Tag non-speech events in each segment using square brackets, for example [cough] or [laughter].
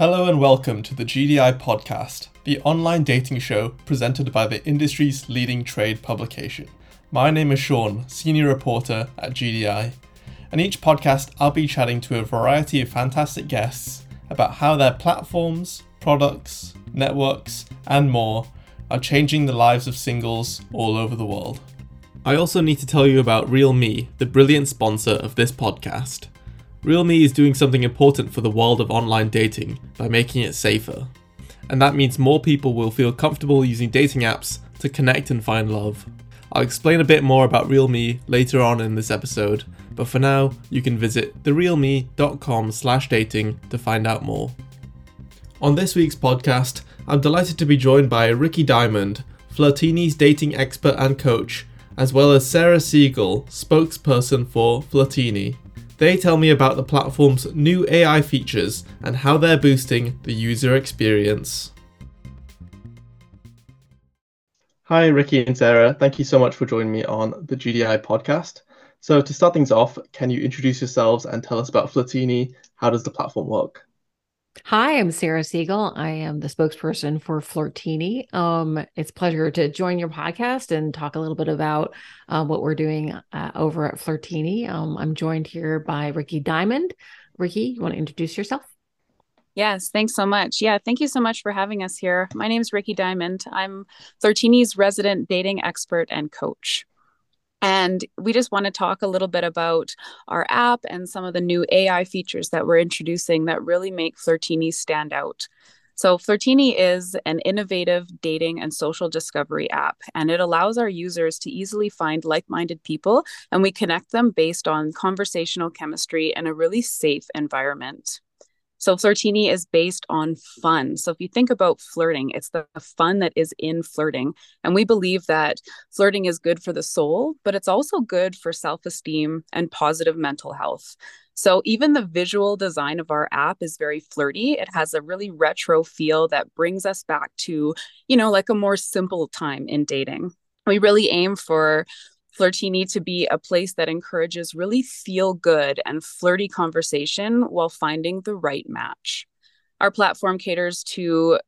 Hello and welcome to the GDI podcast, the online dating show presented by the industry's leading trade publication. My name is Sean, senior reporter at GDI, and each podcast I'll be chatting to a variety of fantastic guests about how their platforms, products, networks, and more are changing the lives of singles all over the world. I also need to tell you about Realme, the brilliant sponsor of this podcast. Realme is doing something important for the world of online dating by making it safer. And that means more people will feel comfortable using dating apps to connect and find love. I'll explain a bit more about Realme later on in this episode, but for now, you can visit therealme.com slash dating to find out more. On this week's podcast, I'm delighted to be joined by Rikki Dymond, Flirtini's dating expert and coach, as well as Sarah Segal, spokesperson for Flirtini. They tell me about the platform's new AI features and how they're boosting the user experience. Hi, Rikki and Sarah. Thank you so much for joining me on the GDI podcast. So, to start things off, can you introduce yourselves and tell us about Flirtini? How does the platform work? Hi, I'm Sarah Segal. I am the spokesperson for Flirtini. Um, it's a pleasure to join your podcast and talk a little bit about uh, what we're doing uh, over at Flirtini. Um, I'm joined here by Rikki Dymond. Rikki, you want to introduce yourself? Yes, thanks so much. Yeah, thank you so much for having us here. My name is Rikki Dymond. I'm Flirtini's resident dating expert and coach. And we just want to talk a little bit about our app and some of the new AI features that we're introducing that really make Flirtini stand out. So, Flirtini is an innovative dating and social discovery app, and it allows our users to easily find like minded people, and we connect them based on conversational chemistry in a really safe environment. So Flirtini is based on fun. So if you think about flirting, it's the fun that is in flirting. And we believe that flirting is good for the soul, but it's also good for self esteem and positive mental health. So even the visual design of our app is very flirty. It has a really retro feel that brings us back to, you know, like a more simple time in dating. We really aim for Flirtini to be a place that encourages really feel good and flirty conversation while finding the right match. Our platform caters to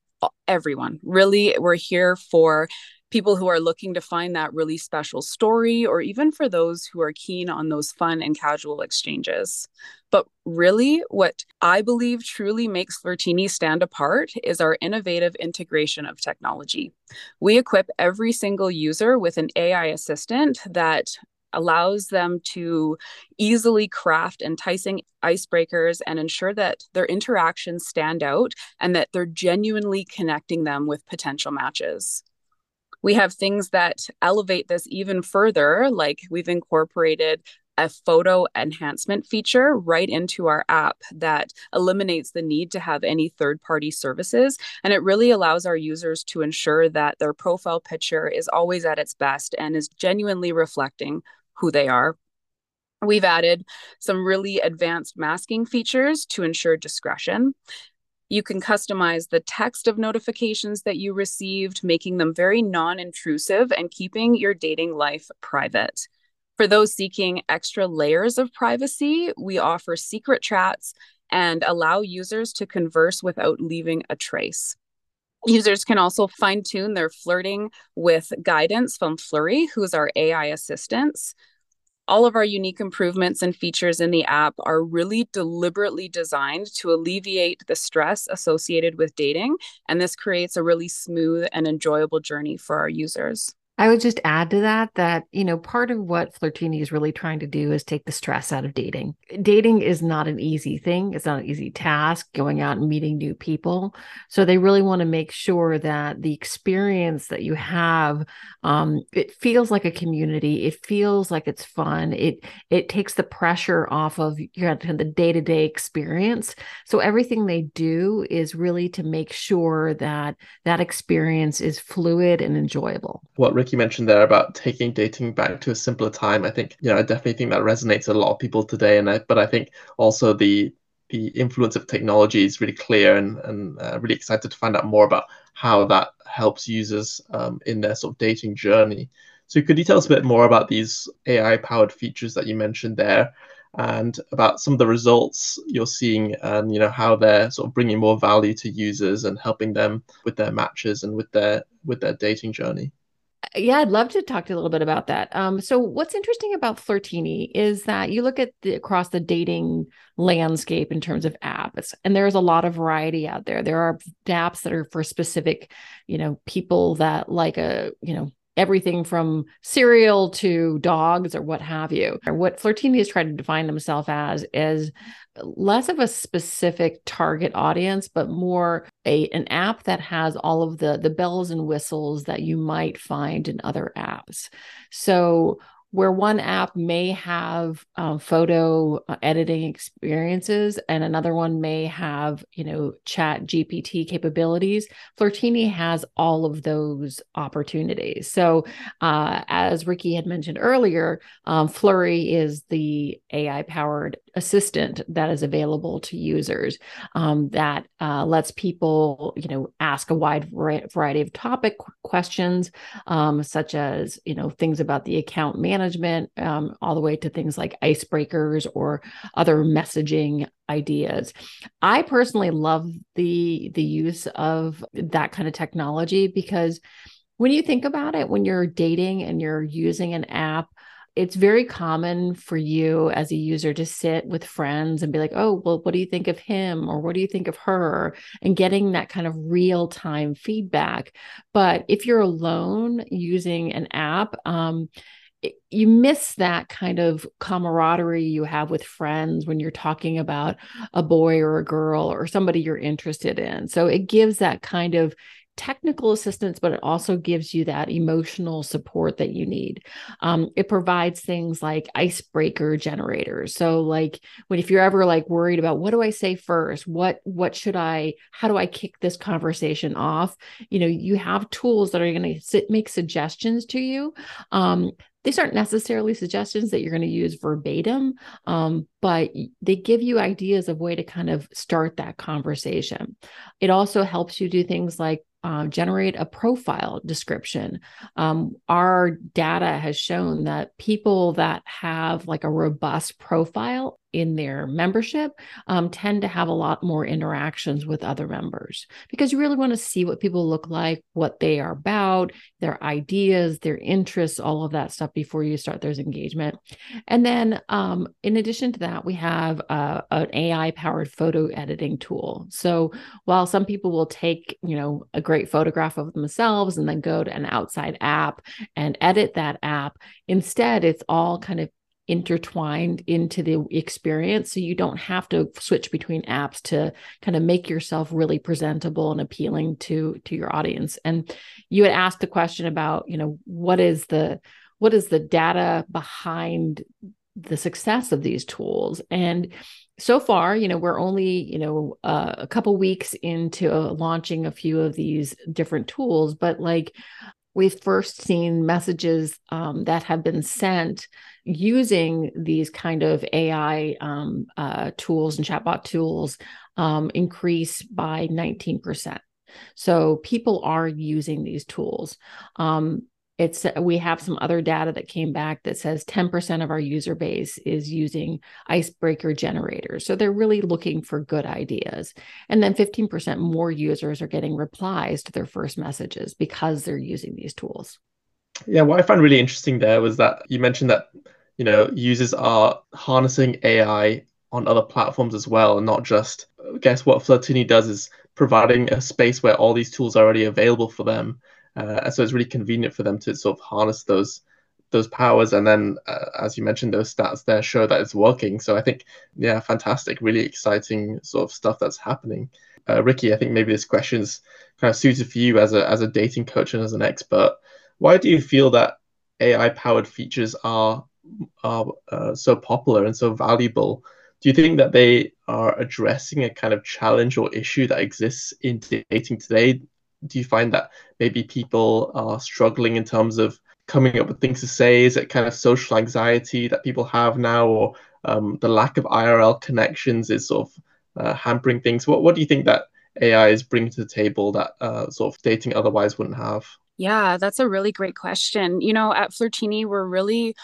everyone. Really, we're here for people who are looking to find that really special story, or even for those who are keen on those fun and casual exchanges. But really, what I believe truly makes Flirtini stand apart is our innovative integration of technology. We equip every single user with an AI assistant that allows them to easily craft enticing icebreakers and ensure that their interactions stand out and that they're genuinely connecting them with potential matches. We have things that elevate this even further, like we've incorporated a photo enhancement feature right into our app that eliminates the need to have any third party services. And it really allows our users to ensure that their profile picture is always at its best and is genuinely reflecting who they are. We've added some really advanced masking features to ensure discretion. You can customize the text of notifications that you received, making them very non intrusive and keeping your dating life private. For those seeking extra layers of privacy, we offer secret chats and allow users to converse without leaving a trace. Users can also fine tune their flirting with guidance from Flurry, who's our AI assistants all of our unique improvements and features in the app are really deliberately designed to alleviate the stress associated with dating. And this creates a really smooth and enjoyable journey for our users. I would just add to that that, you know, part of what Flirtini is really trying to do is take the stress out of dating. Dating is not an easy thing, it's not an easy task going out and meeting new people. So they really want to make sure that the experience that you have um, it feels like a community, it feels like it's fun. It it takes the pressure off of your the day-to-day experience. So everything they do is really to make sure that that experience is fluid and enjoyable. What Rikki mentioned there about taking dating back to a simpler time, I think, you know, I definitely think that resonates a lot of people today. And I, but I think also the the influence of technology is really clear and, and uh, really excited to find out more about how that helps users um, in their sort of dating journey. So could you tell us a bit more about these AI powered features that you mentioned there and about some of the results you're seeing and you know how they're sort of bringing more value to users and helping them with their matches and with their with their dating journey yeah, I'd love to talk to you a little bit about that. Um, so what's interesting about Flirtini is that you look at the across the dating landscape in terms of apps, and there's a lot of variety out there. There are apps that are for specific, you know, people that like a, you know, everything from cereal to dogs or what have you. What Flirtini is trying to define themselves as is less of a specific target audience, but more a an app that has all of the the bells and whistles that you might find in other apps. So where one app may have um, photo uh, editing experiences and another one may have you know chat gpt capabilities flirtini has all of those opportunities. So uh, as rikki had mentioned earlier um, flurry is the ai powered assistant that is available to users um, that uh, lets people you know ask a wide variety of topic questions um, such as you know things about the account management um, all the way to things like icebreakers or other messaging ideas i personally love the the use of that kind of technology because when you think about it when you're dating and you're using an app it's very common for you as a user to sit with friends and be like, oh, well, what do you think of him? Or what do you think of her? And getting that kind of real time feedback. But if you're alone using an app, um, you miss that kind of camaraderie you have with friends when you're talking about a boy or a girl or somebody you're interested in. So it gives that kind of technical assistance, but it also gives you that emotional support that you need. Um, it provides things like icebreaker generators. So, like when if you're ever like worried about what do I say first, what what should I, how do I kick this conversation off? You know, you have tools that are going to sit, make suggestions to you. Um, these aren't necessarily suggestions that you're going to use verbatim, um, but they give you ideas of way to kind of start that conversation. It also helps you do things like uh, generate a profile description. Um, our data has shown that people that have like a robust profile in their membership um, tend to have a lot more interactions with other members because you really want to see what people look like, what they are about, their ideas, their interests, all of that stuff before you start their engagement. And then, um, in addition to that, we have uh, an AI powered photo editing tool. So while some people will take, you know, a great photograph of themselves and then go to an outside app and edit that app, instead, it's all kind of intertwined into the experience. So you don't have to switch between apps to kind of make yourself really presentable and appealing to to your audience. And you had asked the question about you know what is the what is the data behind the success of these tools? And so far you know we're only you know uh, a couple weeks into uh, launching a few of these different tools but like we've first seen messages um, that have been sent using these kind of AI um, uh, tools and chatbot tools um, increase by 19%. So people are using these tools. Um, it's uh, we have some other data that came back that says 10% of our user base is using icebreaker generators. So they're really looking for good ideas. And then 15% more users are getting replies to their first messages because they're using these tools. Yeah what i found really interesting there was that you mentioned that you know users are harnessing ai on other platforms as well and not just I guess what flirtini does is providing a space where all these tools are already available for them uh, so it's really convenient for them to sort of harness those those powers. And then uh, as you mentioned those stats there show that it's working. So i think yeah fantastic really exciting sort of stuff that's happening. Uh, rikki i think maybe this question's kind of suited for you as a as a dating coach and as an expert. Why do you feel that ai powered features are are uh, so popular and so valuable? Do you think that they are addressing a kind of challenge or issue that exists in dating today do you find that maybe people are struggling in terms of coming up with things to say? Is it kind of social anxiety that people have now, or um, the lack of IRL connections is sort of uh, hampering things? What What do you think that AI is bringing to the table that uh, sort of dating otherwise wouldn't have? Yeah, that's a really great question. You know, at Flirtini, we're really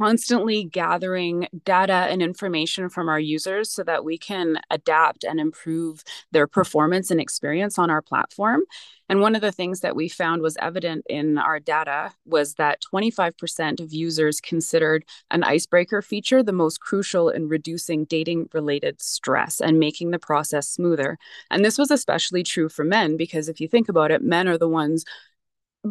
constantly gathering data and information from our users so that we can adapt and improve their performance and experience on our platform. And one of the things that we found was evident in our data was that 25% of users considered an icebreaker feature the most crucial in reducing dating related stress and making the process smoother. And this was especially true for men because if you think about it, men are the ones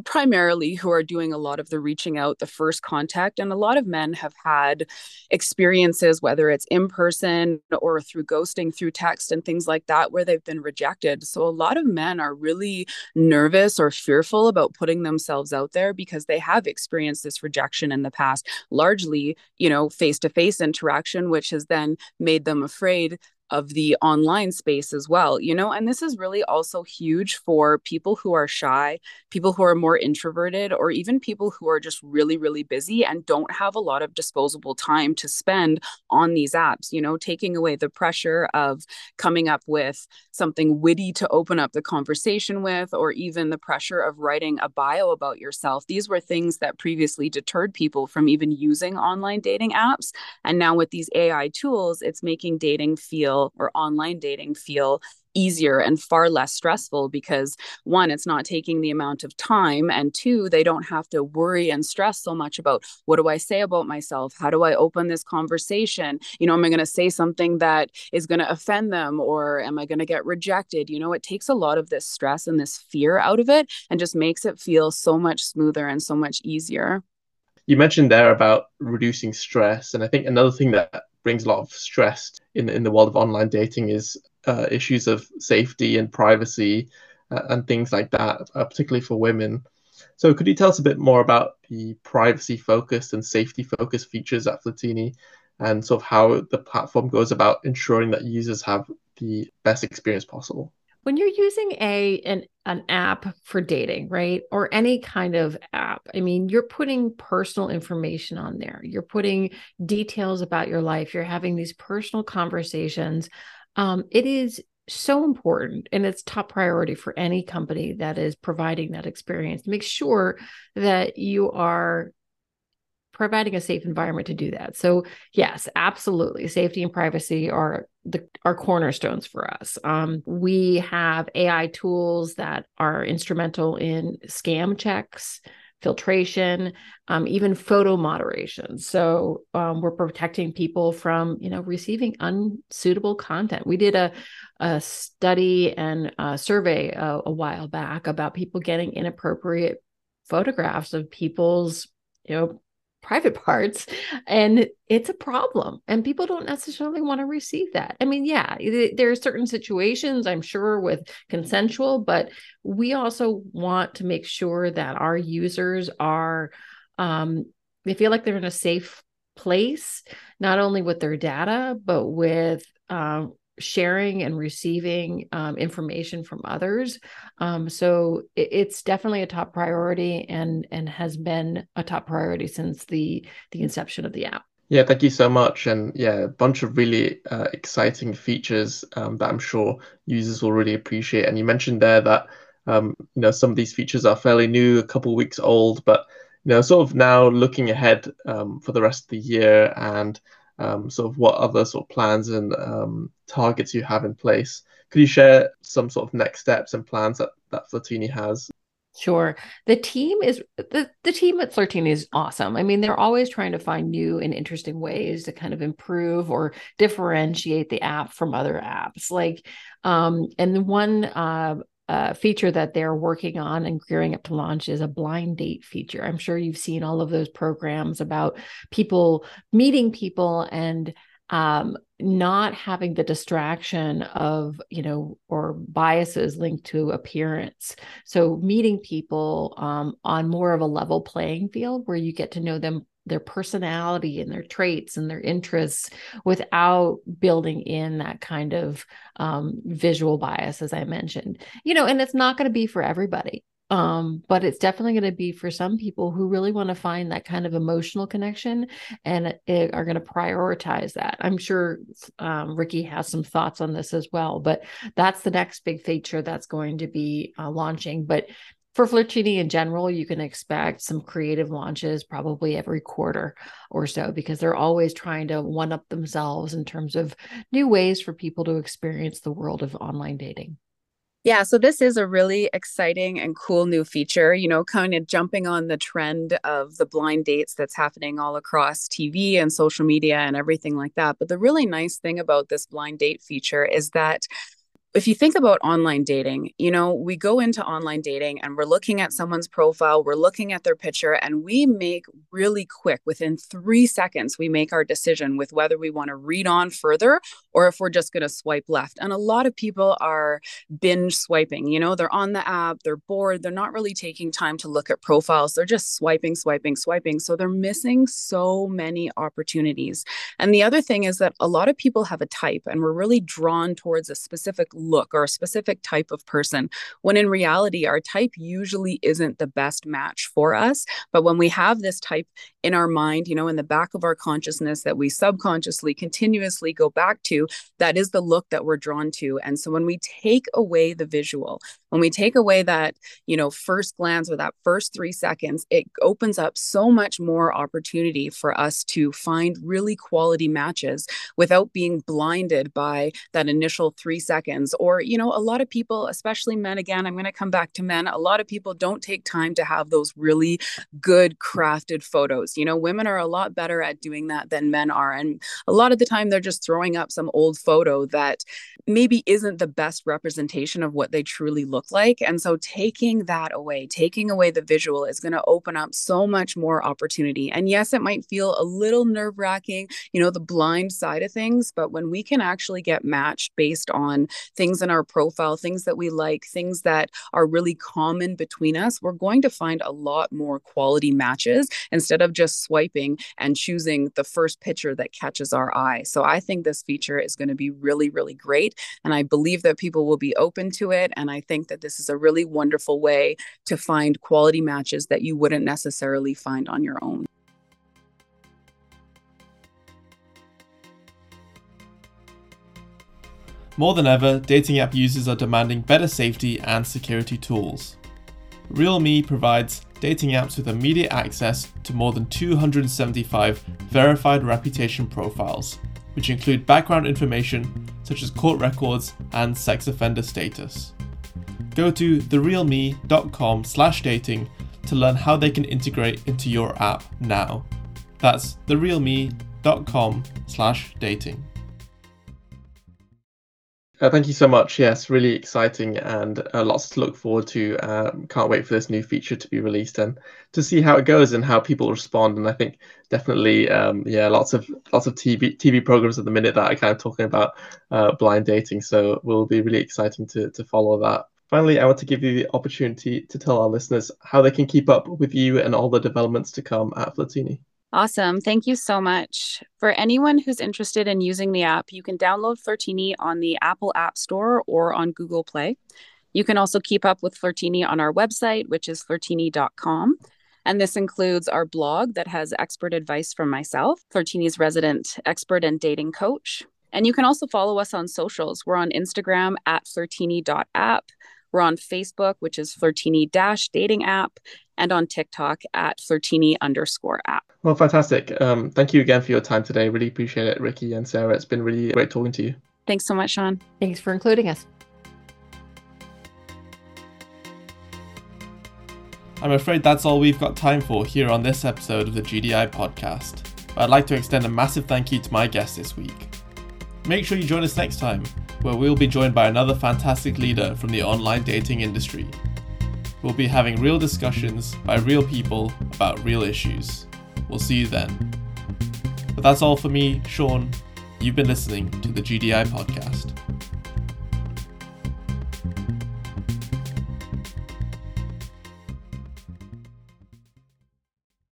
primarily who are doing a lot of the reaching out, the first contact. And a lot of men have had experiences, whether it's in person or through ghosting, through text, and things like that, where they've been rejected. So a lot of men are really nervous or fearful about putting themselves out there because they have experienced this rejection in the past, largely, you know, face to face interaction, which has then made them afraid of the online space as well you know and this is really also huge for people who are shy people who are more introverted or even people who are just really really busy and don't have a lot of disposable time to spend on these apps you know taking away the pressure of coming up with something witty to open up the conversation with or even the pressure of writing a bio about yourself. These were things that previously deterred people from even using online dating apps and now with these ai tools it's making dating feel feel or online dating feel easier and far less stressful because one it's not taking the amount of time and two they don't have to worry and stress so much about what do i say about myself? How do i open this conversation? You know am i going to say something that is going to offend them or am i going to get rejected? You know it takes a lot of this stress and this fear out of it and just makes it feel so much smoother and so much easier. You mentioned there about reducing stress and i think another thing that brings a lot of stress in in the world of online dating is uh, issues of safety and privacy uh, and things like that, uh, particularly for women. So, could you tell us a bit more about the privacy focused and safety focused features at Flirtini and sort of how the platform goes about ensuring that users have the best experience possible? When you're using a an an app for dating, right? Or any kind of app. I mean, you're putting personal information on there. You're putting details about your life. You're having these personal conversations. Um, it is so important and it's top priority for any company that is providing that experience. Make sure that you are providing a safe environment to do that. So yes, absolutely, safety and privacy are the are cornerstones for us. Um, we have AI tools that are instrumental in scam checks, filtration, um, even photo moderation. So um, we're protecting people from you know receiving unsuitable content. We did a a study and a survey a, a while back about people getting inappropriate photographs of people's you know private [laughs] parts and it's a problem and people don't necessarily want to receive that. I mean yeah there are certain situations i'm sure with consensual but we also want to make sure that our users are um, they feel like they're in a safe place not only with their data but with um, sharing and receiving um, information from others. Um, so it, it's definitely a top priority and and has been a top priority since the the inception of the app. Yeah, thank you so much. And yeah, a bunch of really uh, exciting features um, that I'm sure users will really appreciate. And you mentioned there that um, you know some of these features are fairly new, a couple weeks old, but you know sort of now looking ahead um, for the rest of the year and um, sort of what other sort of plans and um, targets you have in place. Could you share some sort of next steps and plans that, that Flirtini has? Sure. The team is the, the team at Flirtini is awesome. I mean, they're always trying to find new and interesting ways to kind of improve or differentiate the app from other apps. Like, um, and one uh, uh, feature that they're working on and gearing up to launch is a blind date feature. I'm sure you've seen all of those programs about people meeting people and um, not having the distraction of you know or biases linked to appearance so meeting people um, on more of a level playing field where you get to know them their personality and their traits and their interests without building in that kind of um, visual bias as i mentioned you know and it's not going to be for everybody um, but it's definitely going to be for some people who really want to find that kind of emotional connection and it, are going to prioritize that. I'm sure um, Rikki has some thoughts on this as well, but that's the next big feature that's going to be uh, launching. But For Flirtini in general, you can expect some creative launches probably every quarter or so because they're always trying to one up themselves in terms of new ways for people to experience the world of online dating. Yeah, so this is a really exciting and cool new feature, you know, kind of jumping on the trend of the blind dates that's happening all across TV and social media and everything like that. But the really nice thing about this blind date feature is that if you think about online dating, you know, we go into online dating and we're looking at someone's profile, we're looking at their picture, and we make really quick, within three seconds, we make our decision with whether we want to read on further or if we're just going to swipe left. And a lot of people are binge swiping, you know, they're on the app, they're bored, they're not really taking time to look at profiles, they're just swiping, swiping, swiping. So they're missing so many opportunities. And the other thing is that a lot of people have a type and we're really drawn towards a specific look or a specific type of person, when in reality, our type usually isn't the best match for us. But when we have this type in our mind, you know, in the back of our consciousness that we subconsciously continuously go back to, that is the look that we're drawn to. And so when we take away the visual, when we take away that, you know, first glance or that first three seconds, it opens up so much more opportunity for us to find really quality matches without being blinded by that initial three seconds. Or, you know, a lot of people, especially men, again, I'm going to come back to men, a lot of people don't take time to have those really good crafted photos. You know, women are a lot better at doing that than men are. And a lot of the time, they're just throwing up some old photo that maybe isn't the best representation of what they truly look look like. And so taking that away, taking away the visual is going to open up so much more opportunity. And yes, it might feel a little nerve wracking, you know, the blind side of things, but when we can actually get matched based on things in our profile, things that we like, things that are really common between us, we're going to find a lot more quality matches instead of just swiping and choosing the first picture that catches our eye. So I think this feature is going to be really, really great. And I believe that people will be open to it. And I think that this is a really wonderful way to find quality matches that you wouldn't necessarily find on your own. More than ever, dating app users are demanding better safety and security tools. RealMe provides dating apps with immediate access to more than 275 verified reputation profiles, which include background information such as court records and sex offender status go to therealme.com slash dating to learn how they can integrate into your app now. That's therealme.com slash dating. Uh, thank you so much. Yes, really exciting and uh, lots to look forward to. Um, can't wait for this new feature to be released and to see how it goes and how people respond. And I think definitely, um, yeah, lots of lots of TV TV programs at the minute that are kind of talking about uh, blind dating. So will be really exciting to to follow that Finally, I want to give you the opportunity to tell our listeners how they can keep up with you and all the developments to come at Flirtini. Awesome. Thank you so much. For anyone who's interested in using the app, you can download Flirtini on the Apple App Store or on Google Play. You can also keep up with Flirtini on our website, which is flirtini.com. And this includes our blog that has expert advice from myself, Flirtini's resident expert and dating coach. And you can also follow us on socials. We're on Instagram at flirtini.app. We're on Facebook, which is Flirtini Dash Dating App, and on TikTok at Flirtini underscore app. Well, fantastic. Um, thank you again for your time today. Really appreciate it, Rikki and Sarah. It's been really great talking to you. Thanks so much, Sean. Thanks for including us. I'm afraid that's all we've got time for here on this episode of the GDI podcast. But I'd like to extend a massive thank you to my guest this week. Make sure you join us next time where we'll be joined by another fantastic leader from the online dating industry. We'll be having real discussions by real people about real issues. We'll see you then. But that's all for me, Sean. You've been listening to the GDI podcast.